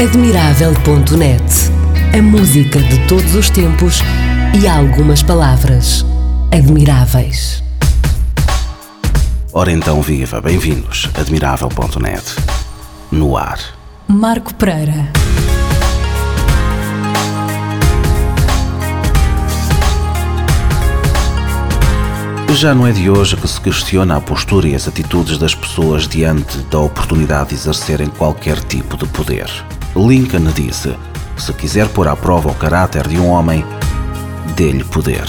Admirável.net A música de todos os tempos e algumas palavras admiráveis. Ora então, viva, bem-vindos. Admirável.net No ar. Marco Pereira. Já não é de hoje que se questiona a postura e as atitudes das pessoas diante da oportunidade de exercerem qualquer tipo de poder. Lincoln disse: se quiser pôr à prova o caráter de um homem, dê-lhe poder.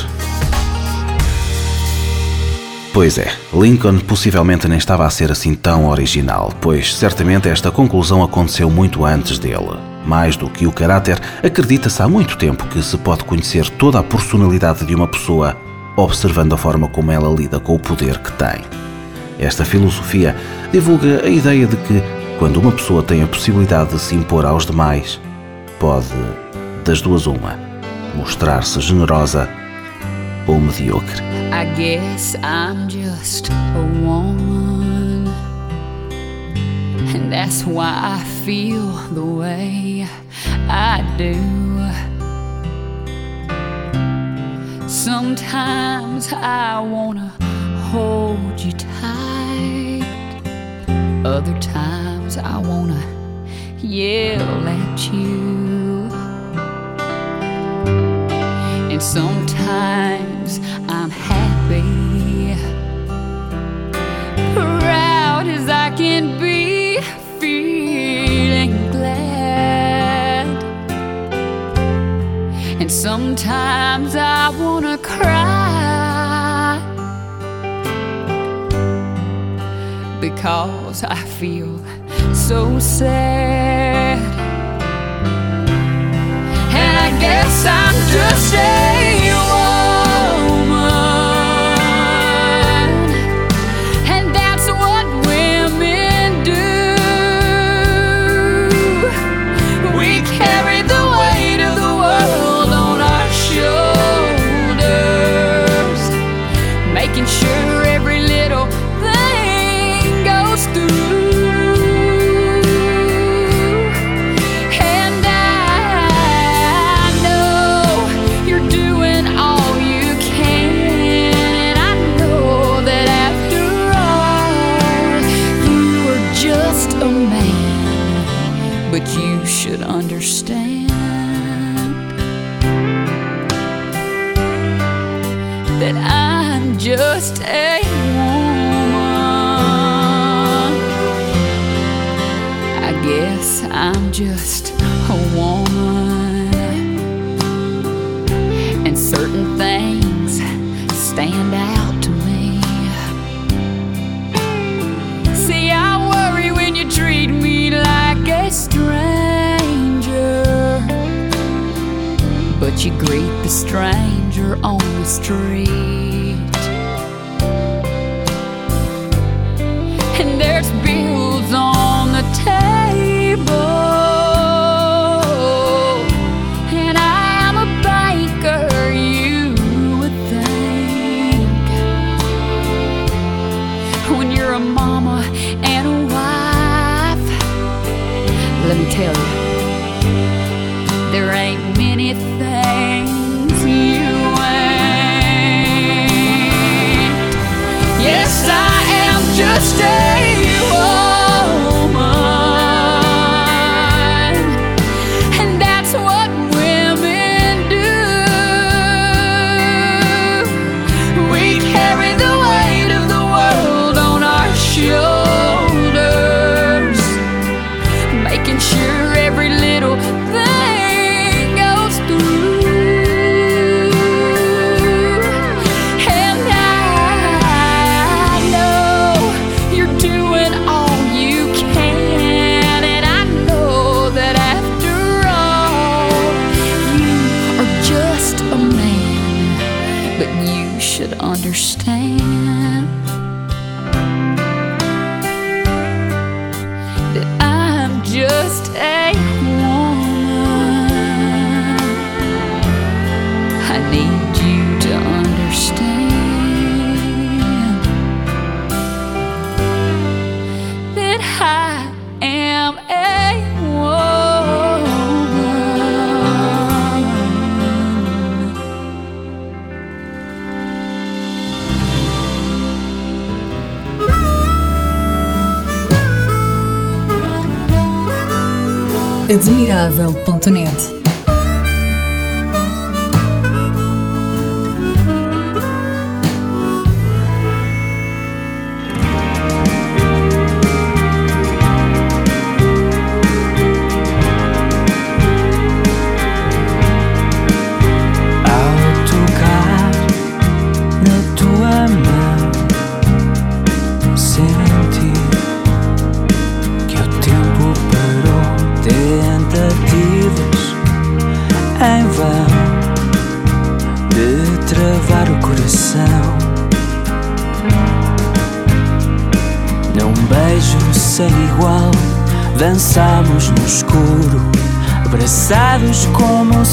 Pois é, Lincoln possivelmente nem estava a ser assim tão original, pois certamente esta conclusão aconteceu muito antes dele. Mais do que o caráter, acredita-se há muito tempo que se pode conhecer toda a personalidade de uma pessoa observando a forma como ela lida com o poder que tem. Esta filosofia divulga a ideia de que, quando uma pessoa tem a possibilidade de se impor aos demais, pode, das duas uma, mostrar-se generosa ou mediocre. I guess I'm just a woman And that's why I feel the way I do Sometimes I wanna hold you tight. Other times I wanna yell at you. And sometimes I'm happy, proud as I can be, feeling glad. And sometimes I wanna cry because I feel so sad. And I guess I'm just a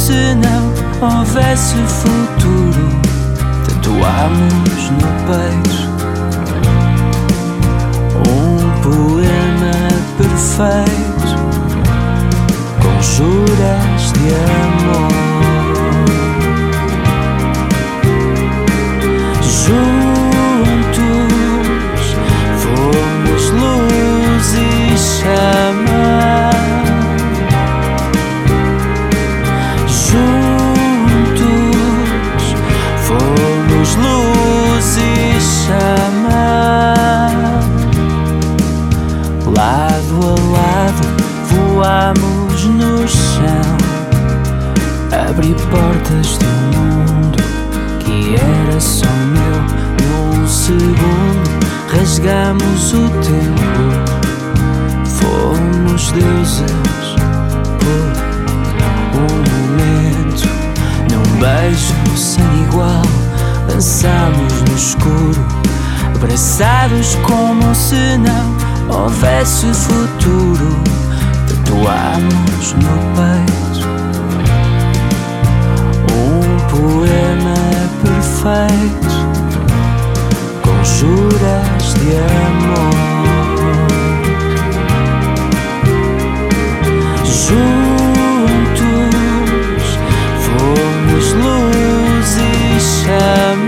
se não houvesse futuro. Tatuamos no peito um poema perfeito com juras de amor. O tempo, fomos deuses por um momento. Num beijo sem igual, dançamos no escuro, abraçados como se não houvesse futuro. Tatuamos no peito poema perfeito com juras de amor. Juntos fomos luz e chama.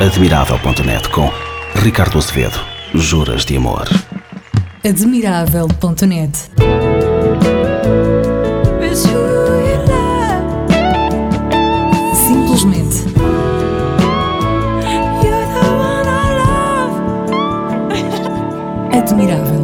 Admirável.net com Ricardo Azevedo. Juras de amor. Admirável.net Simplesmente. Admirável.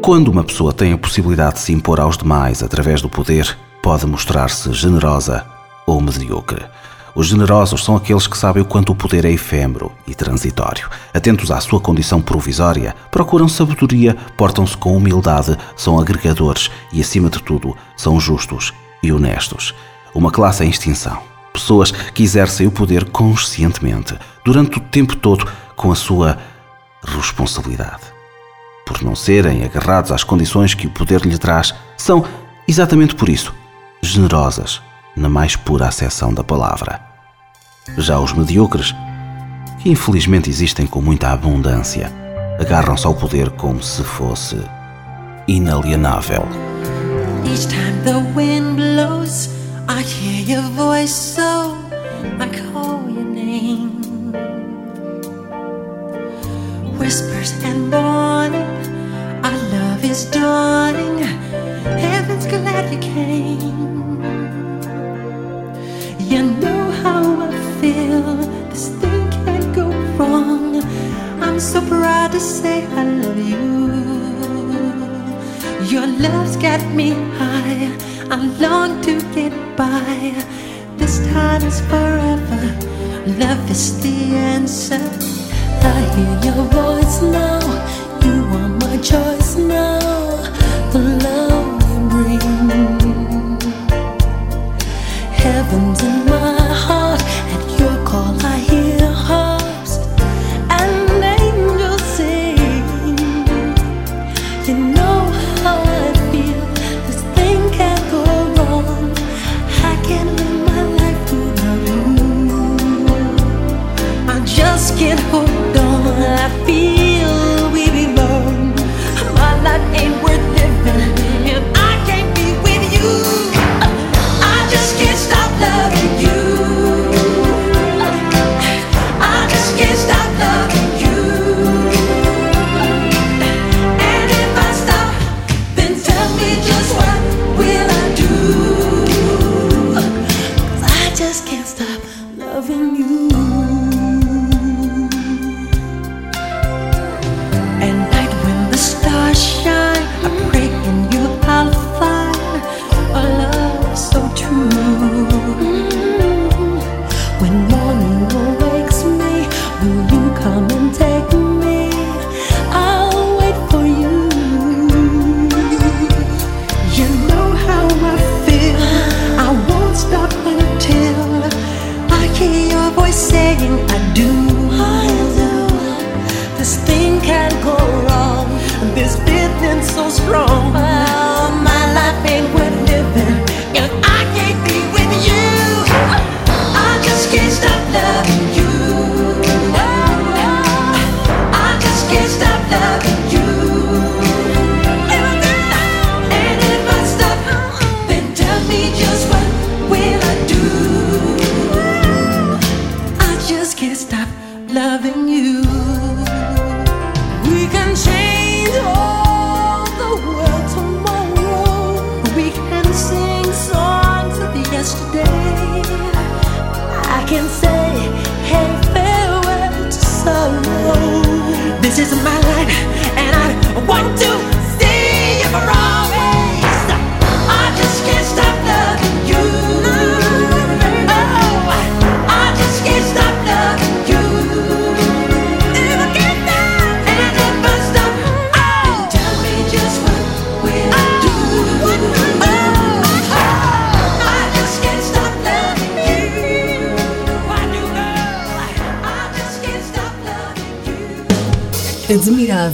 Quando uma pessoa tem a possibilidade de se impor aos demais através do poder, pode mostrar-se generosa ou medíocre. Os generosos são aqueles que sabem o quanto o poder é efêmero e transitório. Atentos à sua condição provisória, procuram sabedoria, portam-se com humildade, são agregadores e, acima de tudo, são justos e honestos. Uma classe em extinção. Pessoas que exercem o poder conscientemente, durante o tempo todo, com a sua responsabilidade. Por não serem agarrados às condições que o poder lhe traz, são, exatamente por isso, generosas, na mais pura acessão da palavra. Já os mediocres, que infelizmente existem com muita abundância, agarram-se ao poder como se fosse inalienável. Each time the wind blows, I hear your voice, so I call your name. Whispers and morning, our love is dawning. Heaven's glad you came. feel this thing can go wrong. I'm so proud to say I love you. Your love's got me high. I long to get by. This time is forever. Love is the answer. I hear your voice now.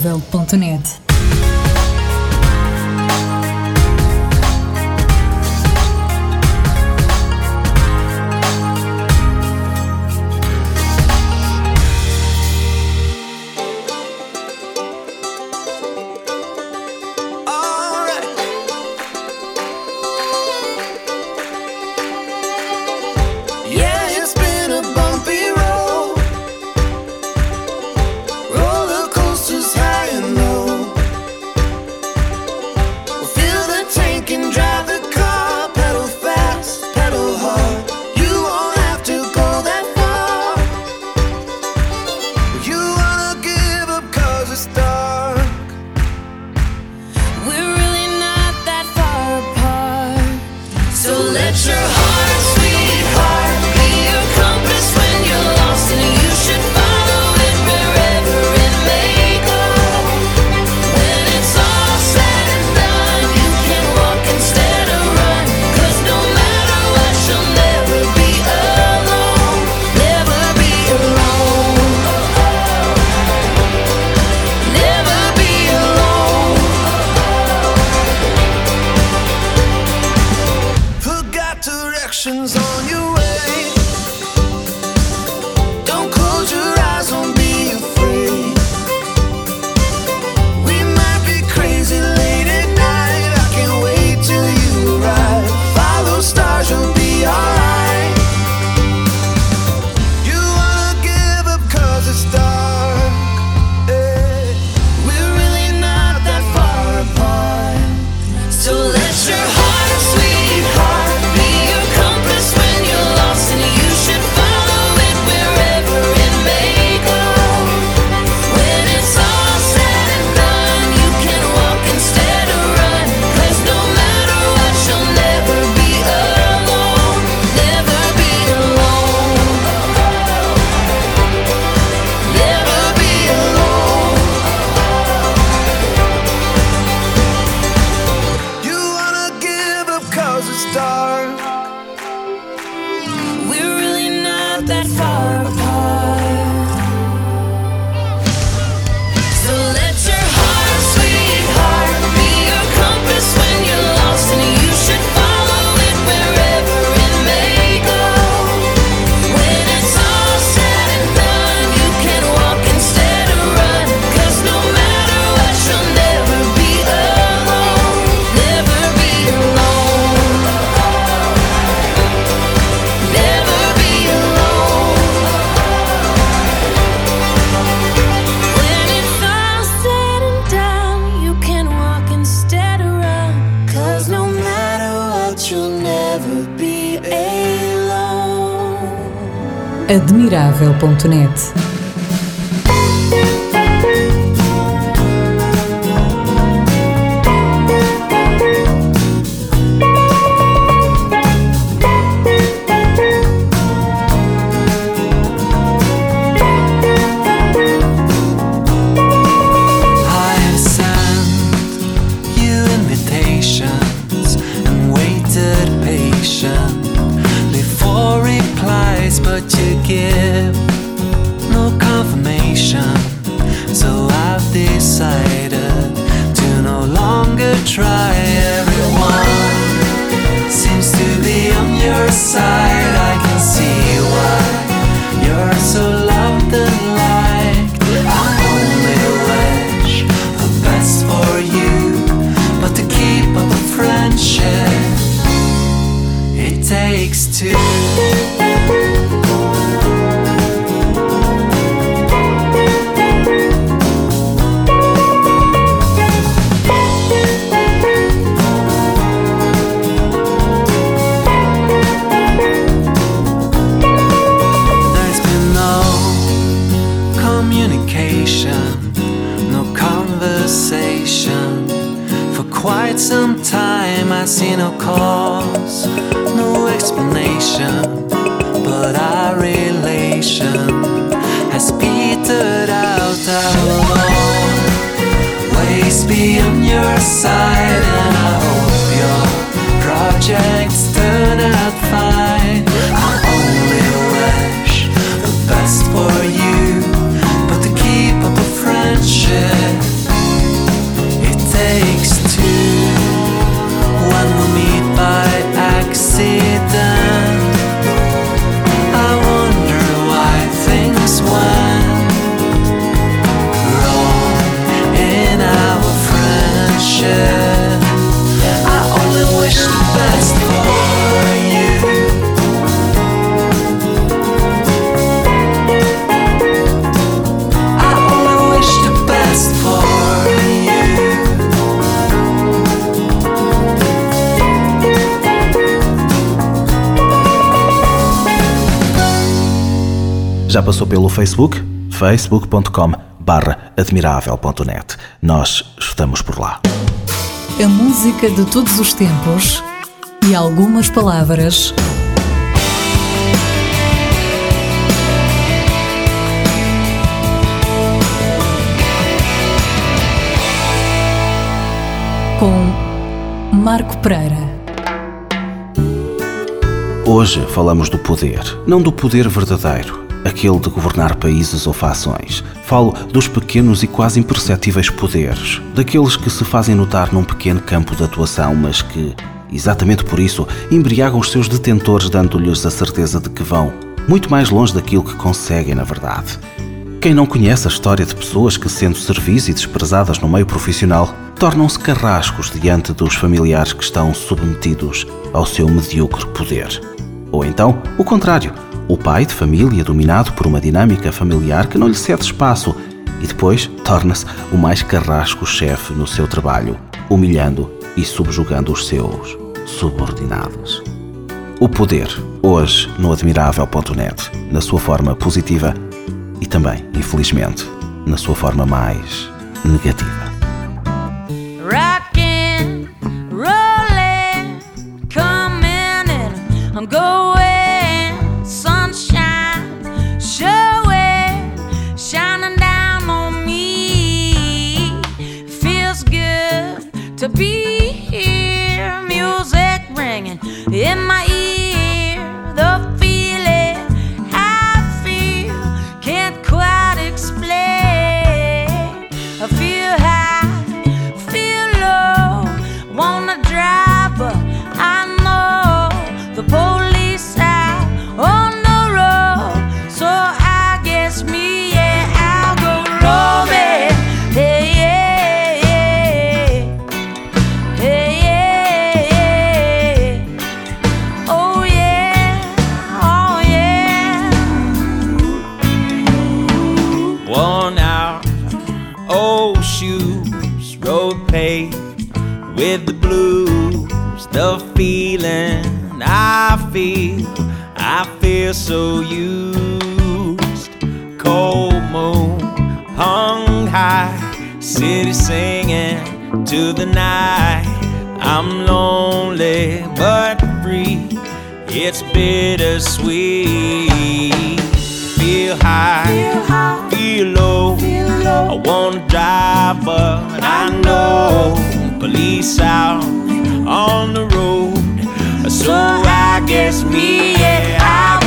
Inconfundível.net Admirável.net time, I Já passou pelo Facebook? facebook.com barra admirável.net. Nós estamos por lá. A música de todos os tempos e algumas palavras com Marco Pereira. Hoje falamos do poder, não do poder verdadeiro, aquele de governar países ou fações. Falo dos pequenos e quase imperceptíveis poderes, daqueles que se fazem notar num pequeno campo de atuação, mas que, exatamente por isso, embriagam os seus detentores, dando-lhes a certeza de que vão muito mais longe daquilo que conseguem na verdade. Quem não conhece a história de pessoas que, sendo serviço e desprezadas no meio profissional, tornam-se carrascos diante dos familiares que estão submetidos ao seu medíocre poder? Ou então, o contrário, o pai de família dominado por uma dinâmica familiar que não lhe cede espaço e depois torna-se o mais carrasco chefe no seu trabalho, humilhando e subjugando os seus subordinados. O poder, hoje no admirável.net, na sua forma positiva e também, infelizmente, na sua forma mais negativa. road paved with the blues, the feeling I feel, I feel so used. Cold moon hung high, city singing to the night. I'm lonely but free, it's bittersweet. Feel high, feel, high. feel low. I wanna drive, but I know police out on the road. So I guess me, yeah, I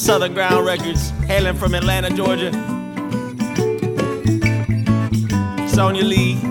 Southern Ground Records, hailing from Atlanta, Georgia. Sonia Lee.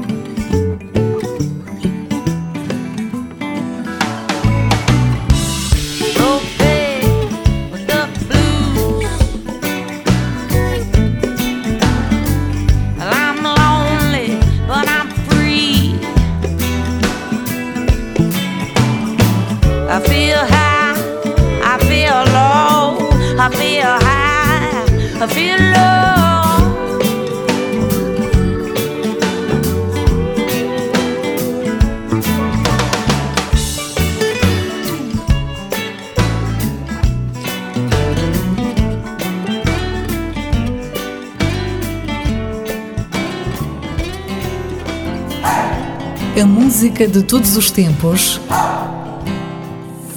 música de todos os tempos.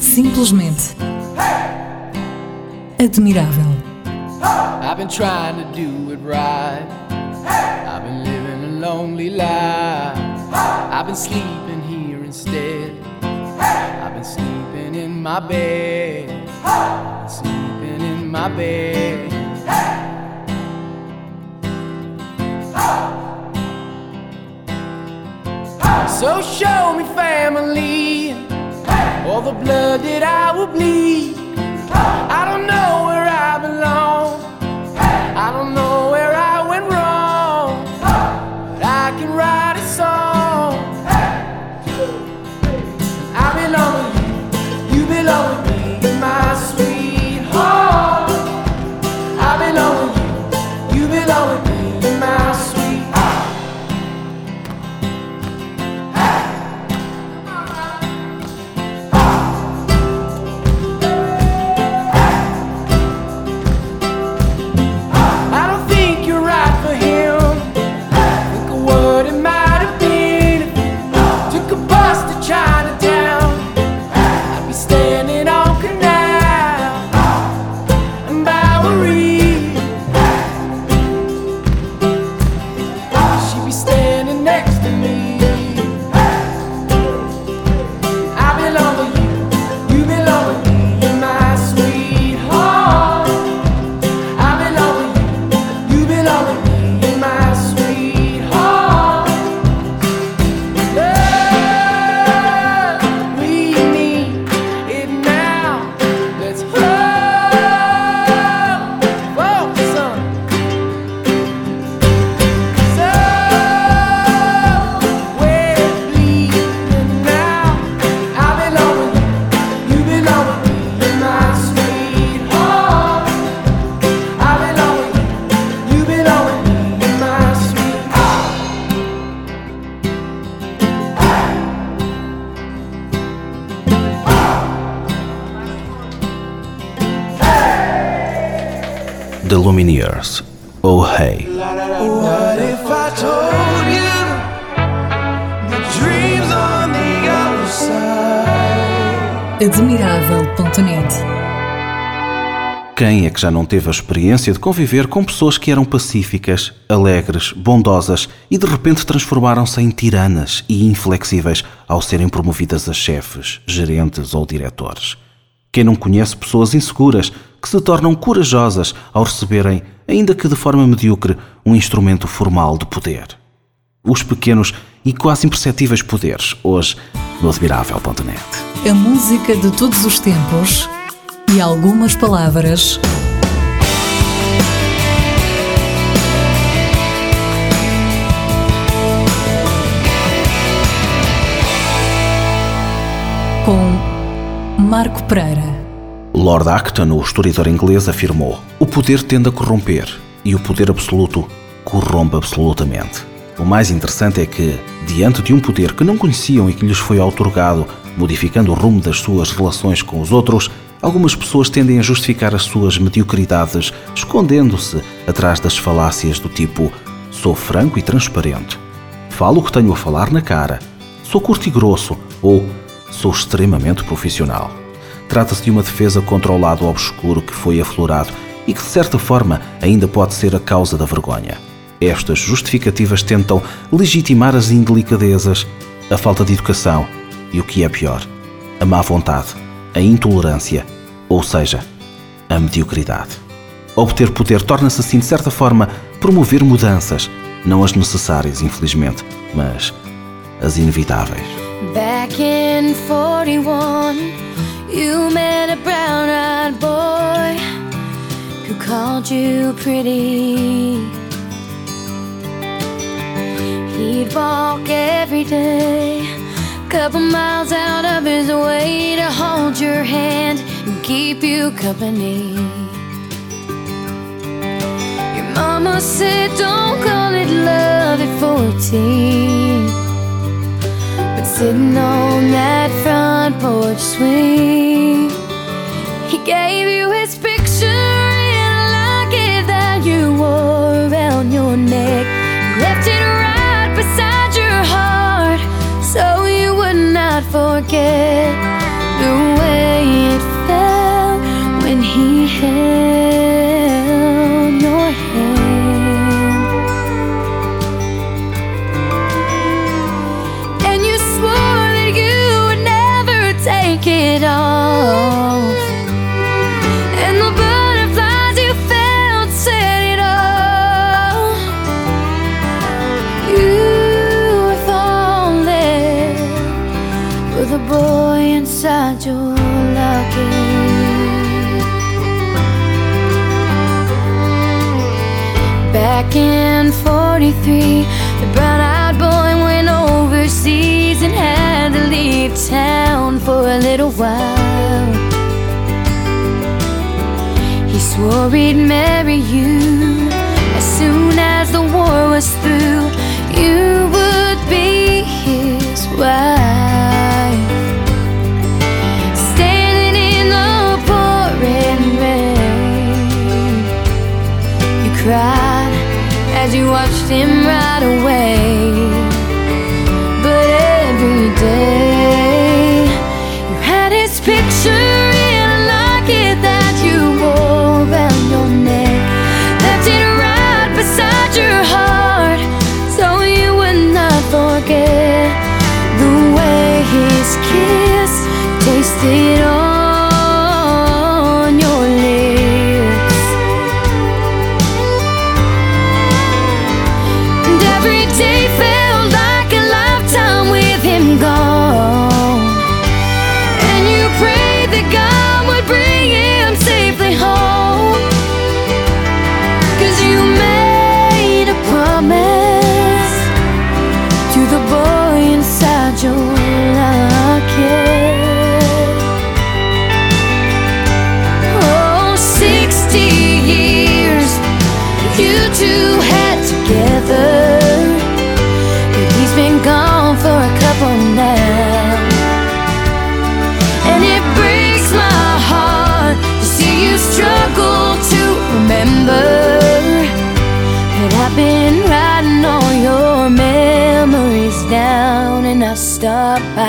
Simplesmente admirável. I've been trying to do it right. I've been living a lonely life. I've been sleeping here instead. I've been sleeping in my bed. Sleeping in my bed. blooded Lumineers. Oh Hey. What if I told you the dreams on the other side? Admirável.net Quem é que já não teve a experiência de conviver com pessoas que eram pacíficas, alegres, bondosas e de repente transformaram-se em tiranas e inflexíveis ao serem promovidas a chefes, gerentes ou diretores? Quem não conhece pessoas inseguras que se tornam corajosas ao receberem, ainda que de forma medíocre, um instrumento formal de poder? Os pequenos e quase imperceptíveis poderes, hoje no admirável.net. A música de todos os tempos e algumas palavras com Marco Pereira. Lord Acton, o historiador inglês, afirmou: O poder tende a corromper e o poder absoluto corrompe absolutamente. O mais interessante é que, diante de um poder que não conheciam e que lhes foi outorgado, modificando o rumo das suas relações com os outros, algumas pessoas tendem a justificar as suas mediocridades, escondendo-se atrás das falácias do tipo: sou franco e transparente, falo o que tenho a falar na cara, sou curto e grosso ou sou extremamente profissional. Trata-se de uma defesa contra o lado obscuro que foi aflorado e que, de certa forma, ainda pode ser a causa da vergonha. Estas justificativas tentam legitimar as indelicadezas, a falta de educação e, o que é pior, a má vontade, a intolerância, ou seja, a mediocridade. Obter poder torna-se assim, de certa forma, promover mudanças, não as necessárias, infelizmente, mas as inevitáveis. Back in 41, you met a brown eyed boy who called you pretty. He'd walk every day, a couple miles out of his way to hold your hand and keep you company. Your mama said, Don't call it love at 14. Sitting on that front porch swing, he gave you his picture in a locket that you wore around your neck. Left it right beside your heart so you would not forget three. You watched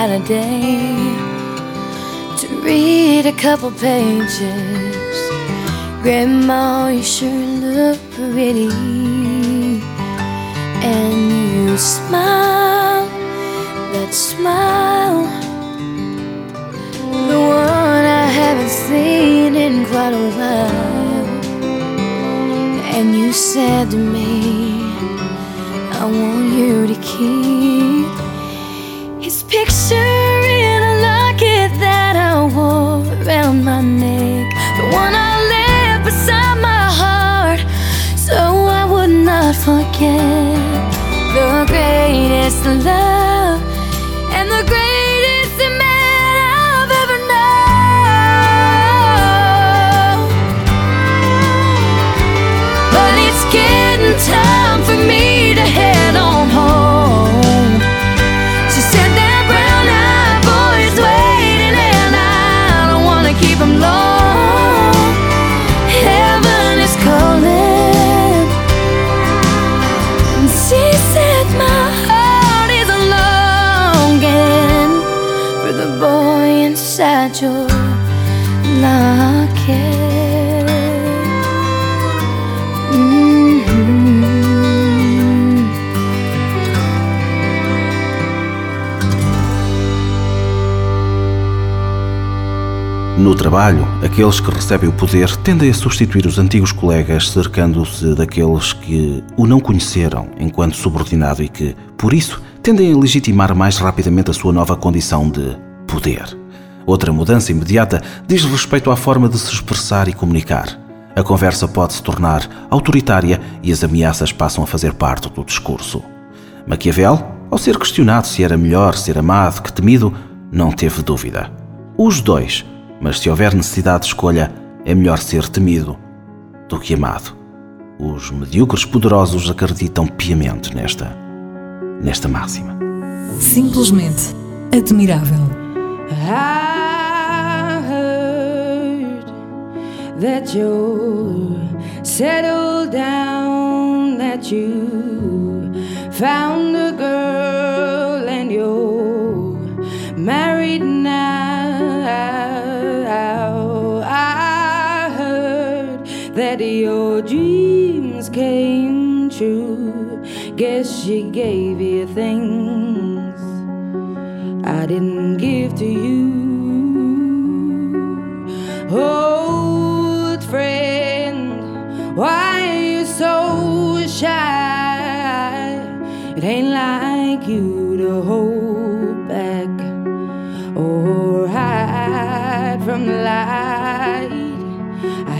by today to read a couple pages. Grandma, you sure look pretty, and you smile that smile, the one I haven't seen in quite a while. And you said to me, I want you to keep his picture trabalho, aqueles que recebem o poder tendem a substituir os antigos colegas, cercando-se daqueles que o não conheceram enquanto subordinado e que, por isso, tendem a legitimar mais rapidamente a sua nova condição de poder. Outra mudança imediata diz respeito à forma de se expressar e comunicar. A conversa pode se tornar autoritária e as ameaças passam a fazer parte do discurso. Maquiavel, ao ser questionado se era melhor ser amado que temido, não teve dúvida. Os dois, mas se houver necessidade de escolha, é melhor ser temido do que amado. Os medíocres poderosos acreditam piamente nesta, nesta máxima. Simplesmente admirável. I heard that you're settled down, that you found a girl that your dreams came true. Guess she gave you things I didn't give to you. Old friend, why are you so shy? It ain't like you to hold back or hide from the light.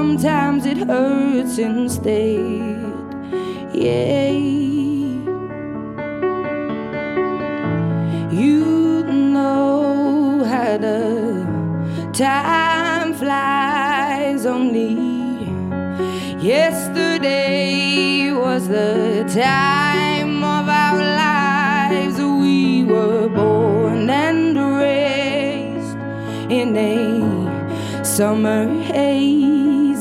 Sometimes it hurts instead. Yeah. You know how the time flies only. Yesterday was the time of our lives. We were born and raised in a summer haze,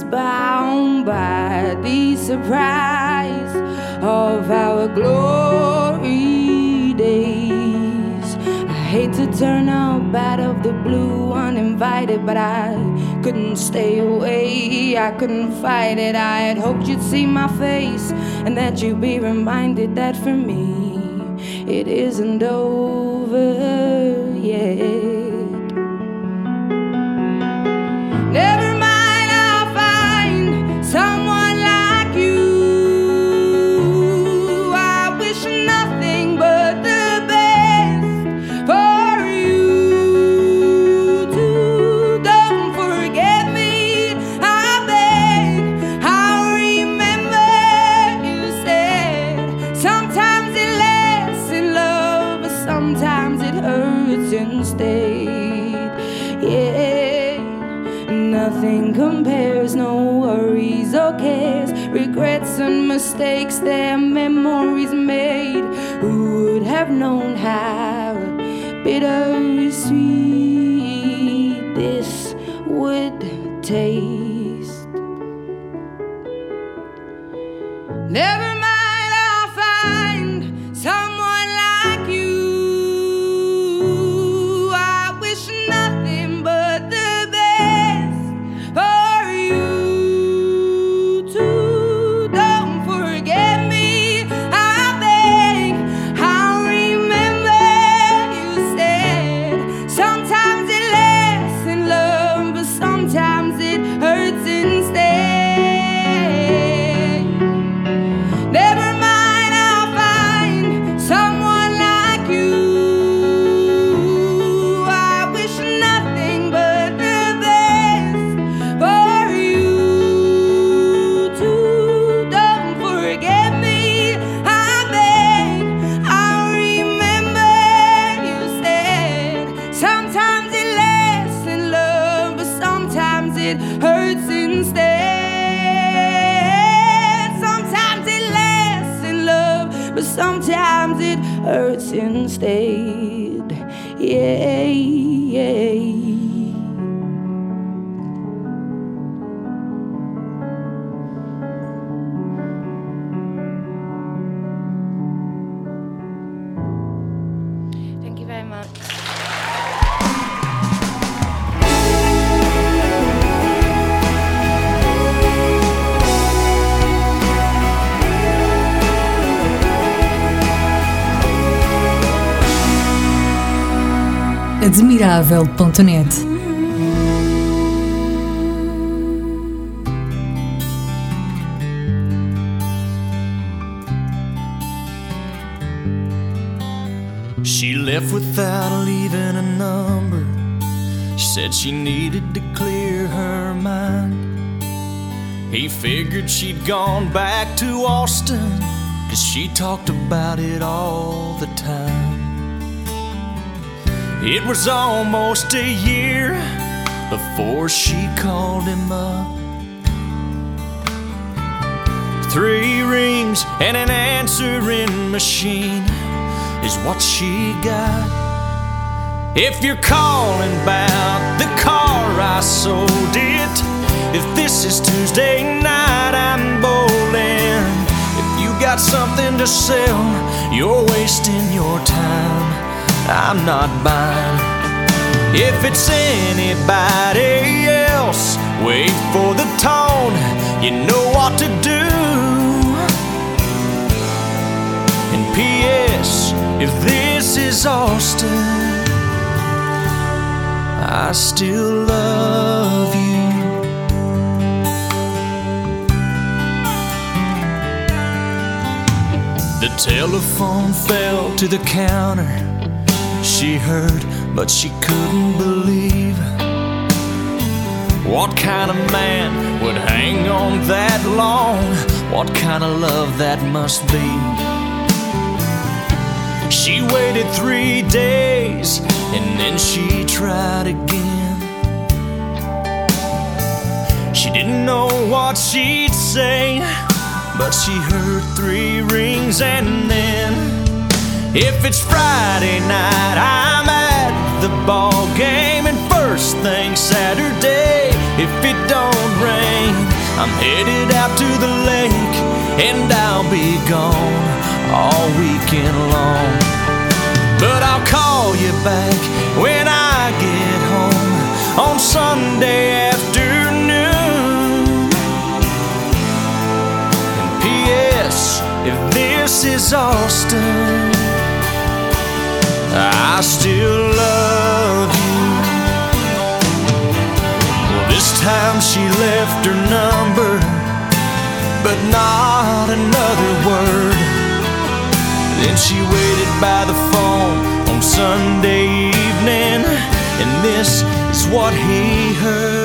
bound by the surprise of our glory days. I hate to turn up out of the blue uninvited, but I couldn't stay away. I couldn't fight it. I had hoped you'd see my face and that you'd be reminded that for me it isn't over yet. And mistakes their memories made. Who would have known how bittersweet this would taste? Never Admirável.net She left without leaving a number. She said she needed to clear her mind. He figured she'd gone back to Austin, cause she talked about it all the time. It was almost a year before she called him up. Three rings and an answering machine is what she got. If you're calling about the car I sold it, if this is Tuesday night, I'm bowling. If you got something to sell, you're wasting your time. I'm not buying. If it's anybody else, wait for the tone. You know what to do. And P.S. If this is Austin, I still love you. The telephone fell to the counter. She heard, but she couldn't believe. What kind of man would hang on that long? What kind of love that must be? She waited three days and then she tried again. She didn't know what she'd say, but she heard three rings and then. If it's Friday night, I'm at the ball game, and first thing Saturday, if it don't rain, I'm headed out to the lake, and I'll be gone all weekend long. But I'll call you back when I get home on Sunday afternoon. And P.S. If this is Austin, I still love you. Well, this time she left her number, but not another word. Then she waited by the phone on Sunday evening, and this is what he heard.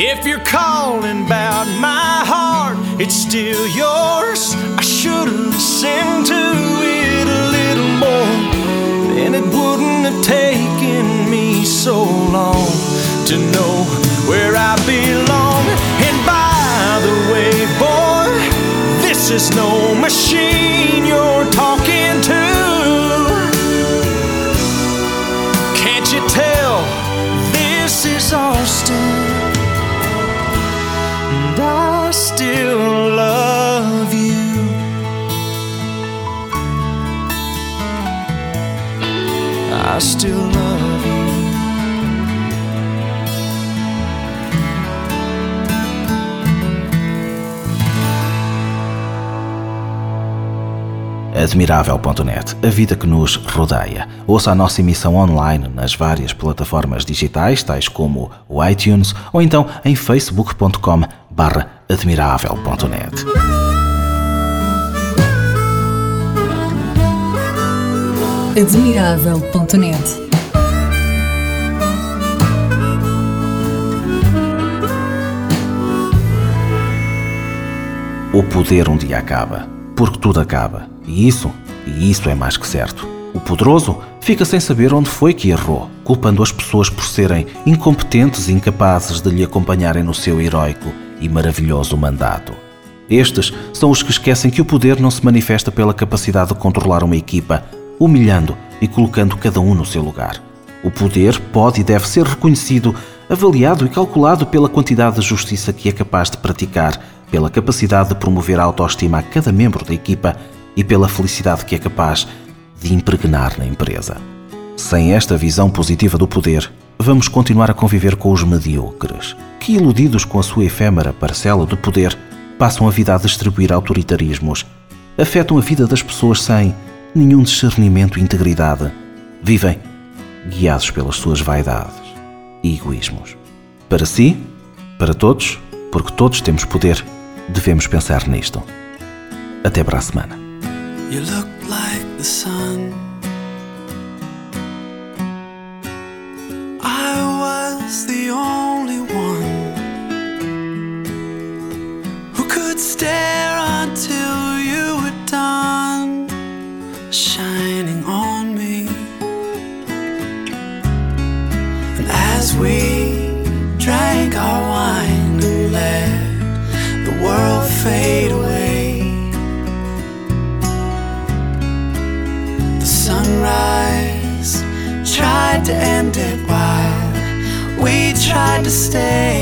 If you're calling about my heart, it's still yours. I should've listened to it a little more. Then it wouldn't have taken me so long to know where I belong. And by the way, boy, this is no machine you're talking to. Can't you tell this is Austin? And I still Still love you. Admirável.net, a vida que nos rodeia. Ouça a nossa emissão online nas várias plataformas digitais, tais como o iTunes ou então em facebook.com admirável.net. O poder um dia acaba, porque tudo acaba. E isso, e isso é mais que certo. O poderoso fica sem saber onde foi que errou, culpando as pessoas por serem incompetentes e incapazes de lhe acompanharem no seu heróico e maravilhoso mandato. Estes são os que esquecem que o poder não se manifesta pela capacidade de controlar uma equipa, humilhando e colocando cada um no seu lugar. O poder pode e deve ser reconhecido, avaliado e calculado pela quantidade de justiça que é capaz de praticar, pela capacidade de promover a autoestima a cada membro da equipa e pela felicidade que é capaz de impregnar na empresa. Sem esta visão positiva do poder, vamos continuar a conviver com os medíocres, que, iludidos com a sua efêmera parcela de poder, passam a vida a distribuir autoritarismos, afetam a vida das pessoas sem nenhum discernimento e integridade, vivem guiados pelas suas vaidades e egoísmos. Para si, para todos, porque todos temos poder, devemos pensar nisto. Até para a semana. You look like the sun. I was the only one who could stay.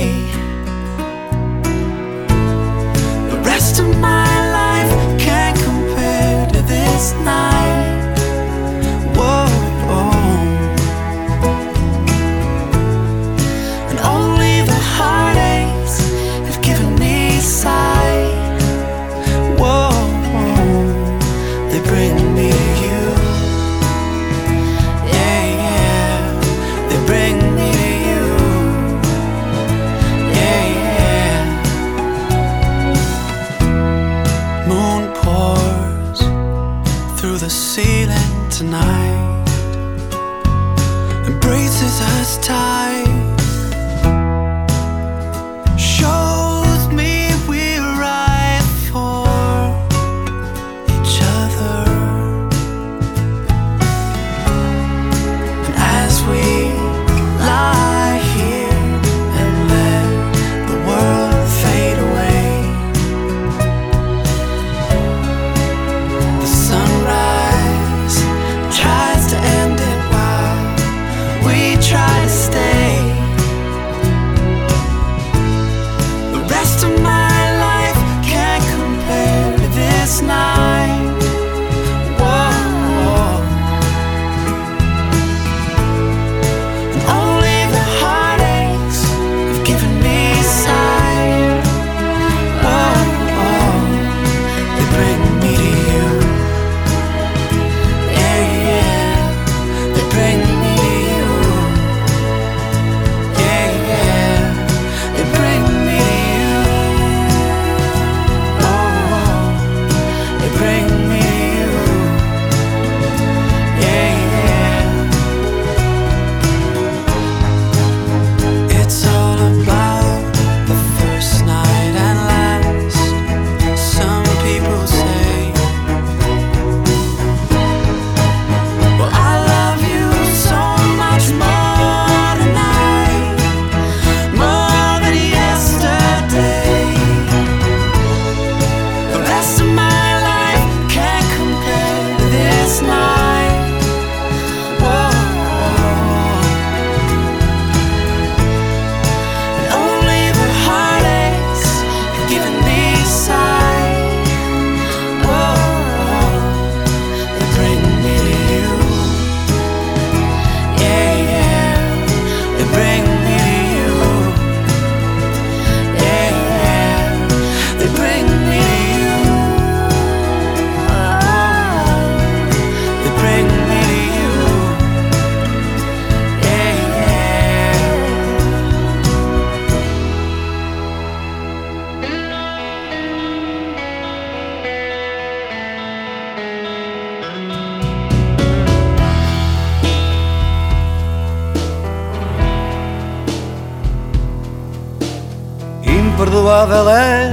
Imperdoável é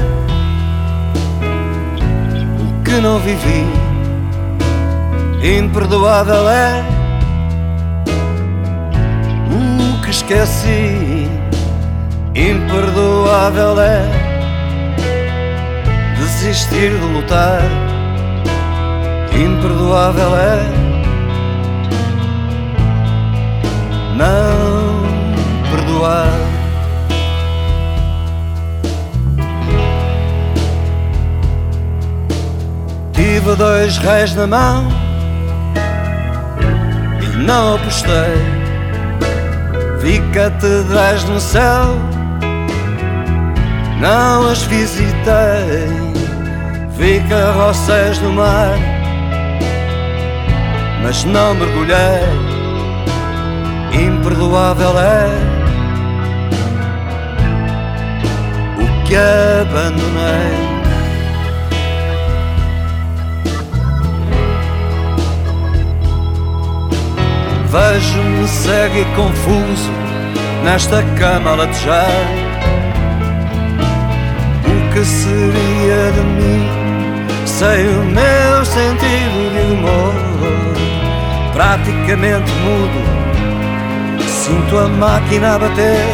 o que não vivi. Imperdoável é o que esqueci. Imperdoável é desistir de lutar. Imperdoável é não Tive dois reis na mão e não apostei. Vi catedrais no céu, não as visitei. Vi carroceis no mar, mas não mergulhei. Imperdoável é o que abandonei. Vejo-me cego e confuso nesta cama a latejar. O que seria de mim sem o meu sentido de humor? Praticamente mudo, sinto a máquina a bater.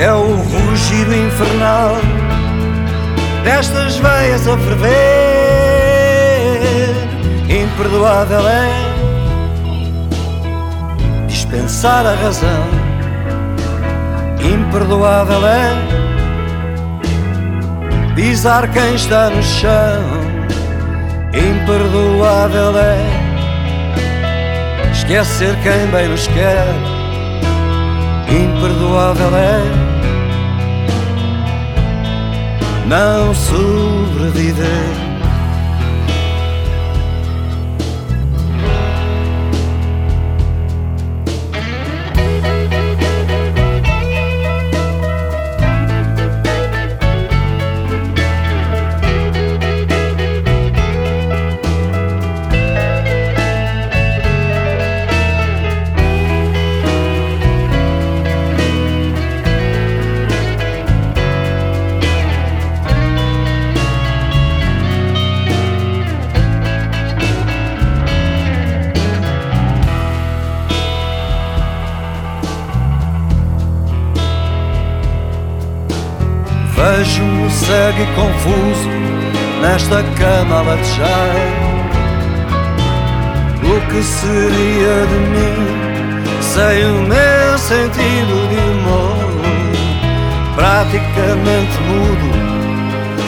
É o rugido infernal destas veias a ferver. Imperdoável é dispensar a razão. Imperdoável é pisar quem está no chão. Imperdoável é esquecer quem bem nos quer. Imperdoável é não sobreviver. Vejo-me cego e confuso nesta cama a latejar. O que seria de mim sem o meu sentido de humor? Praticamente mudo,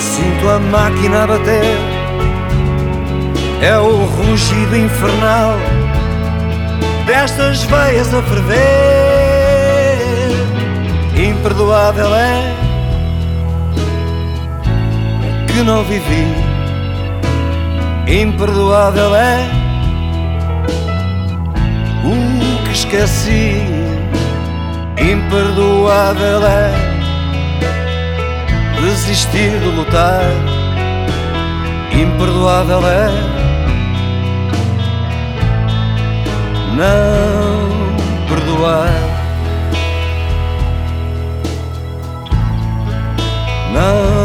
sinto a máquina a bater. É o rugido infernal destas veias a ferver. Imperdoável é que não vivi. Imperdoável é o que esqueci. Imperdoável é desistir de lutar. Imperdoável é não perdoar. Não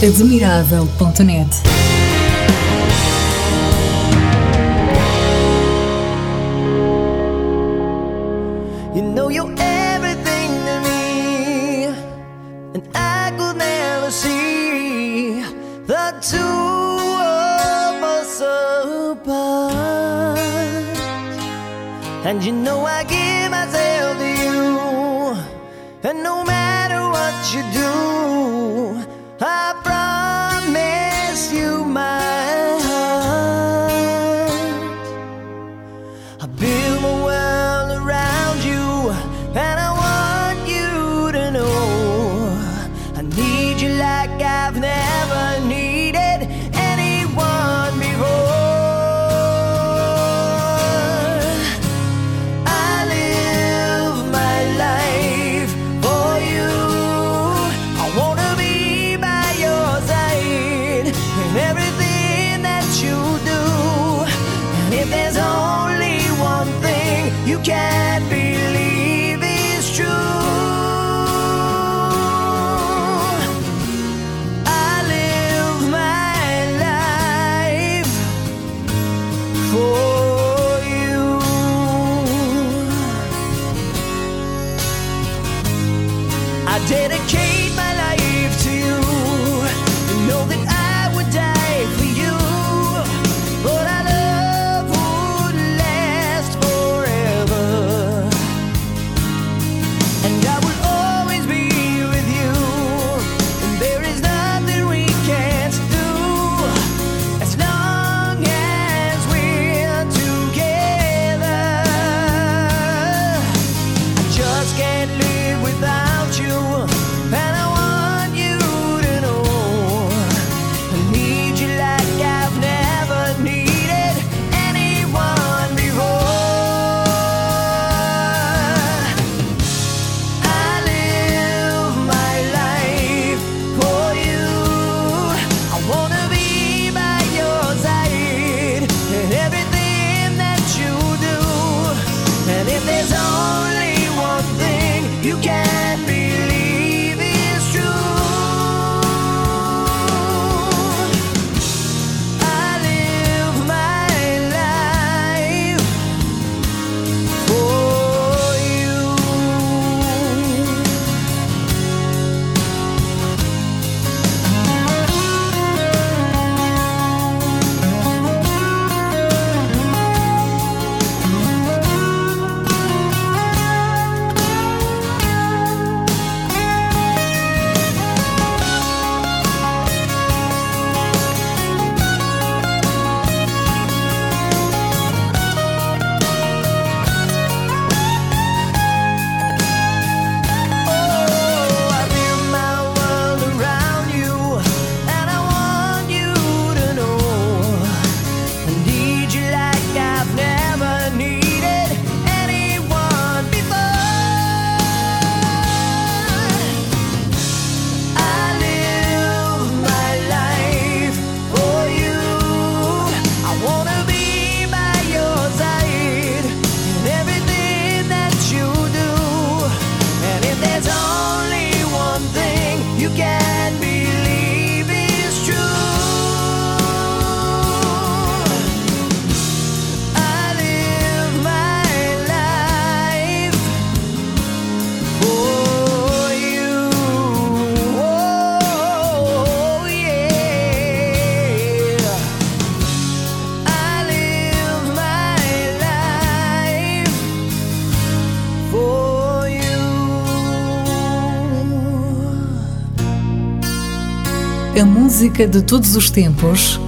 Admirável.net You know you're everything to me, and I could never see the two of us apart. And you know I give myself to you, and no matter what you do, música de todos os tempos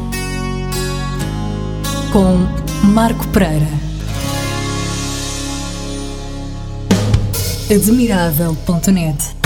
com Marco Pereira. Admirável.net